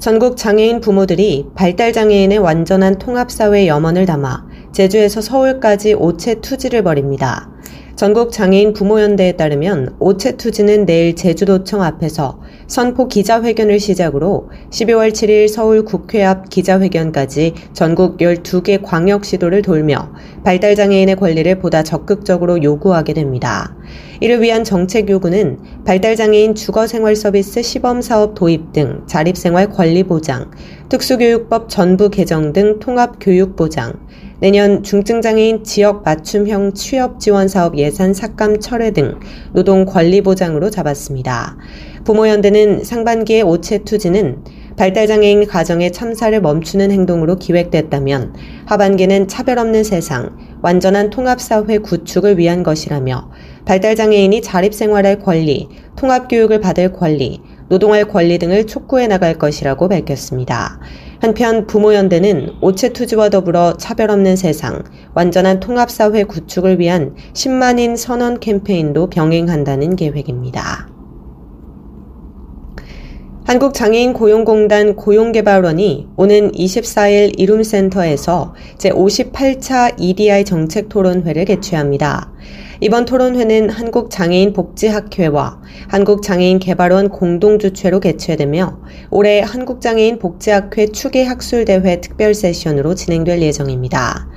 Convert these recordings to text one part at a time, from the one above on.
전국 장애인 부모들이 발달장애인의 완전한 통합사회 염원을 담아 제주에서 서울까지 오체 투지를 벌입니다. 전국 장애인 부모연대에 따르면 오체 투지는 내일 제주도청 앞에서 선포 기자회견을 시작으로 12월 7일 서울 국회 앞 기자회견까지 전국 12개 광역시도를 돌며 발달장애인의 권리를 보다 적극적으로 요구하게 됩니다. 이를 위한 정책 요구는 발달장애인 주거생활 서비스 시범사업 도입 등 자립생활 권리 보장, 특수교육법 전부 개정 등 통합교육 보장, 내년 중증장애인 지역 맞춤형 취업 지원 사업 예산 삭감 철회 등 노동 권리 보장으로 잡았습니다. 부모연대는 상반기에 오체 투지는 발달장애인 가정의 참사를 멈추는 행동으로 기획됐다면 하반기는 차별 없는 세상, 완전한 통합사회 구축을 위한 것이라며 발달장애인이 자립생활할 권리, 통합교육을 받을 권리, 노동할 권리 등을 촉구해 나갈 것이라고 밝혔습니다. 한편 부모연대는 오체 투지와 더불어 차별 없는 세상, 완전한 통합사회 구축을 위한 10만인 선언 캠페인도 병행한다는 계획입니다. 한국장애인 고용공단 고용개발원이 오는 24일 이룸센터에서 제58차 EDI 정책 토론회를 개최합니다. 이번 토론회는 한국장애인 복지학회와 한국장애인개발원 공동주최로 개최되며 올해 한국장애인 복지학회 추계학술대회 특별 세션으로 진행될 예정입니다.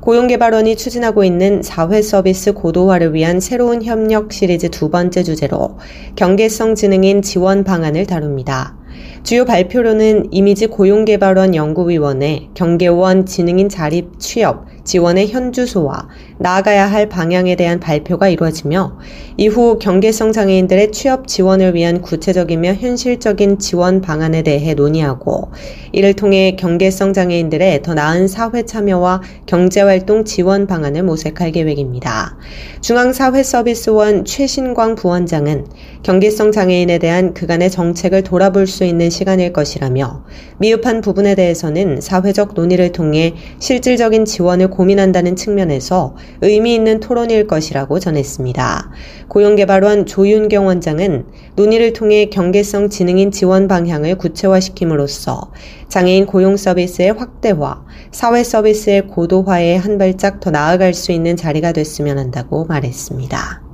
고용개발원이 추진하고 있는 사회 서비스 고도화를 위한 새로운 협력 시리즈 두 번째 주제로 경계성 지능인 지원 방안을 다룹니다. 주요 발표로는 이미지 고용개발원 연구위원회 경계원 지능인 자립 취업 지원의 현주소와 나아가야 할 방향에 대한 발표가 이루어지며 이후 경계성 장애인들의 취업 지원을 위한 구체적이며 현실적인 지원 방안에 대해 논의하고 이를 통해 경계성 장애인들의 더 나은 사회 참여와 경제활동 지원 방안을 모색할 계획입니다. 중앙사회서비스원 최신광 부원장은 경계성 장애인에 대한 그간의 정책을 돌아볼 수 있는 시간일 것이라며 미흡한 부분에 대해서는 사회적 논의를 통해 실질적인 지원을 고민한다는 측면에서 의미 있는 토론일 것이라고 전했습니다. 고용개발원 조윤경 원장은 논의를 통해 경계성 지능인 지원 방향을 구체화시킴으로써 장애인 고용 서비스의 확대화, 사회 서비스의 고도화에 한 발짝 더 나아갈 수 있는 자리가 됐으면 한다고 말했습니다.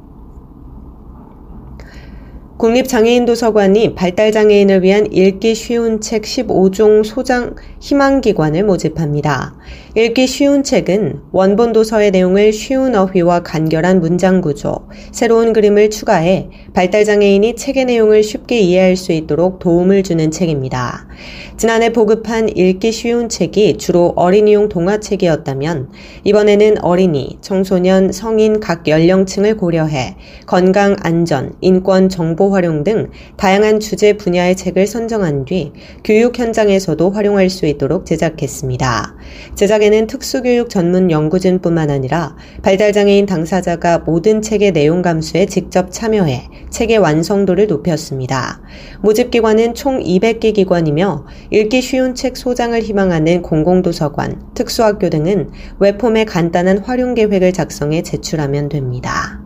국립장애인도서관이 발달장애인을 위한 읽기 쉬운 책 15종 소장 희망기관을 모집합니다. 읽기 쉬운 책은 원본 도서의 내용을 쉬운 어휘와 간결한 문장 구조, 새로운 그림을 추가해 발달장애인이 책의 내용을 쉽게 이해할 수 있도록 도움을 주는 책입니다. 지난해 보급한 읽기 쉬운 책이 주로 어린이용 동화책이었다면 이번에는 어린이, 청소년, 성인 각 연령층을 고려해 건강, 안전, 인권, 정보 활용 등 다양한 주제 분야의 책을 선정한 뒤 교육 현장에서도 활용할 수 있도록 제작했습니다. 제작에는 특수교육 전문 연구진뿐만 아니라 발달장애인 당사자가 모든 책의 내용 감수에 직접 참여해 책의 완성도를 높였습니다. 모집기관은 총 200개 기관이며 읽기 쉬운 책 소장을 희망하는 공공도서관, 특수학교 등은 웹폼의 간단한 활용 계획을 작성해 제출하면 됩니다.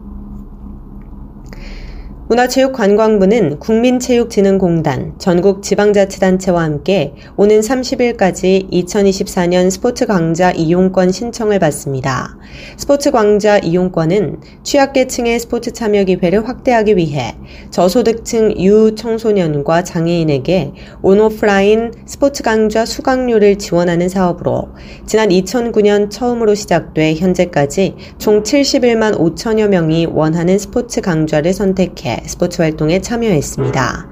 문화체육관광부는 국민체육진흥공단, 전국 지방자치단체와 함께 오는 30일까지 2024년 스포츠 강좌 이용권 신청을 받습니다. 스포츠 강좌 이용권은 취약계층의 스포츠 참여 기회를 확대하기 위해 저소득층 유청소년과 장애인에게 온오프라인 스포츠 강좌 수강료를 지원하는 사업으로 지난 2009년 처음으로 시작돼 현재까지 총 71만 5천여 명이 원하는 스포츠 강좌를 선택해 스포츠 활동에 참여했습니다.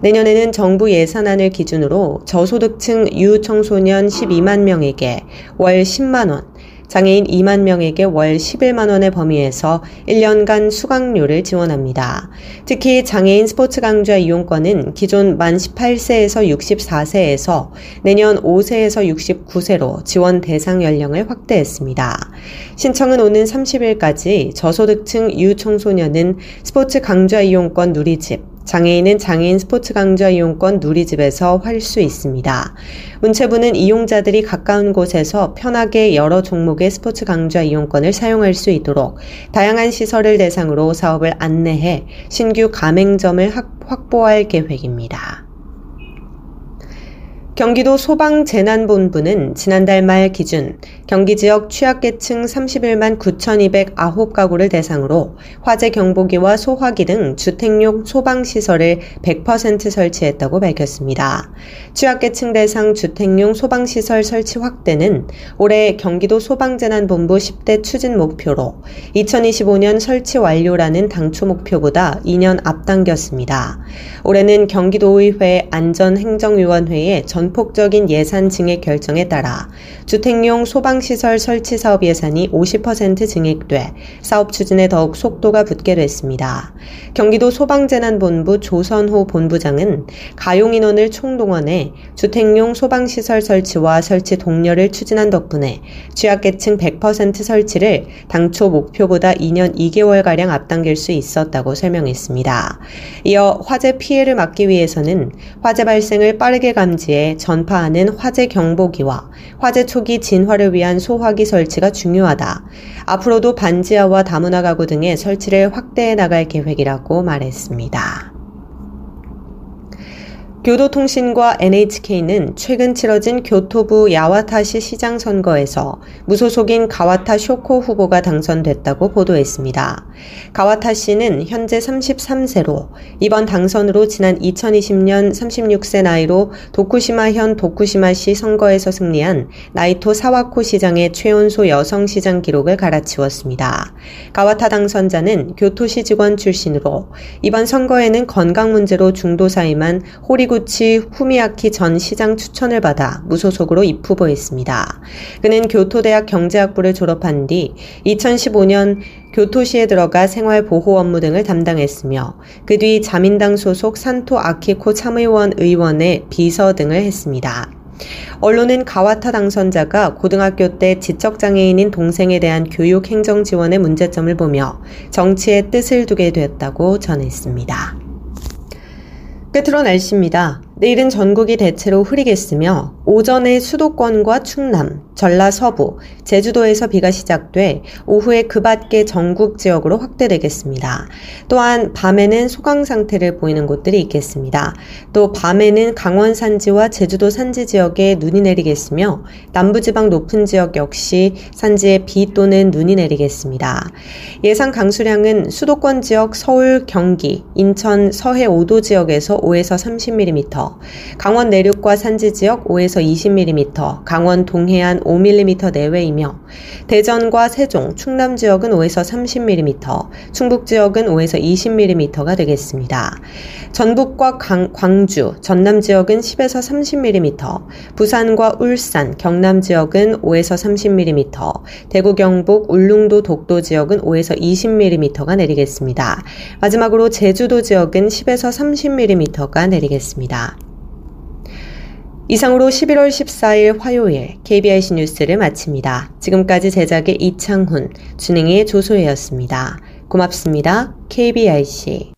내년에는 정부 예산안을 기준으로 저소득층 유청소년 12만 명에게 월 10만 원, 장애인 2만 명에게 월 11만 원의 범위에서 1년간 수강료를 지원합니다. 특히 장애인 스포츠 강좌 이용권은 기존 만 18세에서 64세에서 내년 5세에서 69세로 지원 대상 연령을 확대했습니다. 신청은 오는 30일까지 저소득층 유청소년은 스포츠 강좌 이용권 누리집, 장애인은 장애인 스포츠 강좌 이용권 누리집에서 할수 있습니다. 문체부는 이용자들이 가까운 곳에서 편하게 여러 종목의 스포츠 강좌 이용권을 사용할 수 있도록 다양한 시설을 대상으로 사업을 안내해 신규 가맹점을 확보할 계획입니다. 경기도 소방재난본부는 지난달 말 기준 경기 지역 취약계층 31만 9,209가구를 대상으로 화재 경보기와 소화기 등 주택용 소방시설을 100% 설치했다고 밝혔습니다. 취약계층 대상 주택용 소방시설 설치 확대는 올해 경기도 소방재난본부 10대 추진 목표로 2025년 설치 완료라는 당초 목표보다 2년 앞당겼습니다. 올해는 경기도의회 안전행정위원회의 전 전폭적인 예산 증액 결정에 따라 주택용 소방시설 설치 사업 예산이 50% 증액돼 사업 추진에 더욱 속도가 붙게 됐습니다. 경기도 소방재난본부 조선호 본부장은 가용 인원을 총동원해 주택용 소방시설 설치와 설치 동료를 추진한 덕분에 취약계층 100% 설치를 당초 목표보다 2년 2개월가량 앞당길 수 있었다고 설명했습니다. 이어 화재 피해를 막기 위해서는 화재 발생을 빠르게 감지해 전파하는 화재 경보기와 화재 초기 진화를 위한 소화기 설치가 중요하다. 앞으로도 반지하와 다문화 가구 등의 설치를 확대해 나갈 계획이라고 말했습니다. 교도통신과 NHK는 최근 치러진 교토부 야와타시 시장 선거에서 무소속인 가와타 쇼코 후보가 당선됐다고 보도했습니다. 가와타 시는 현재 33세로 이번 당선으로 지난 2020년 36세 나이로 도쿠시마현 도쿠시마시 선거에서 승리한 나이토 사와코 시장의 최연소 여성 시장 기록을 갈아치웠습니다. 가와타 당선자는 교토시 직원 출신으로 이번 선거에는 건강 문제로 중도사임한 호리구 후구치 후미야키 전 시장 추천을 받아 무소속으로 입후보했습니다. 그는 교토대학 경제학부를 졸업한 뒤 2015년 교토시에 들어가 생활보호 업무 등을 담당했으며 그 뒤 자민당 소속 산토 아키코 참의원 의원의 비서 등을 했습니다. 언론은 가와타 당선자가 고등학교 때 지적장애인인 동생에 대한 교육 행정 지원의 문제점을 보며 정치에 뜻을 두게 됐다고 전했습니다. 끝으로 날씨입니다. 내일은 전국이 대체로 흐리겠으며 오전에 수도권과 충남, 전라 서부, 제주도에서 비가 시작돼 오후에 그 밖의 전국 지역으로 확대되겠습니다. 또한 밤에는 소강 상태를 보이는 곳들이 있겠습니다. 또 밤에는 강원 산지와 제주도 산지 지역에 눈이 내리겠으며 남부지방 높은 지역 역시 산지에 비 또는 눈이 내리겠습니다. 예상 강수량은 수도권 지역 서울, 경기, 인천, 서해 5도 지역에서 5에서 30mm, 강원 내륙과 산지 지역 5에서 20mm, 강원 동해안 5mm 내외이며 대전과 세종, 충남 지역은 5에서 30mm, 충북 지역은 5에서 20mm가 되겠습니다. 전북과 강, 광주, 전남 지역은 10에서 30mm, 부산과 울산, 경남 지역은 5에서 30mm, 대구 경북, 울릉도 독도 지역은 5에서 20mm가 내리겠습니다. 마지막으로 제주도 지역은 10에서 30mm가 내리겠습니다. 이상으로 11월 14일 화요일 KBIC 뉴스를 마칩니다. 지금까지 제작의 이창훈, 진행의 조소혜였습니다. 고맙습니다. KBIC.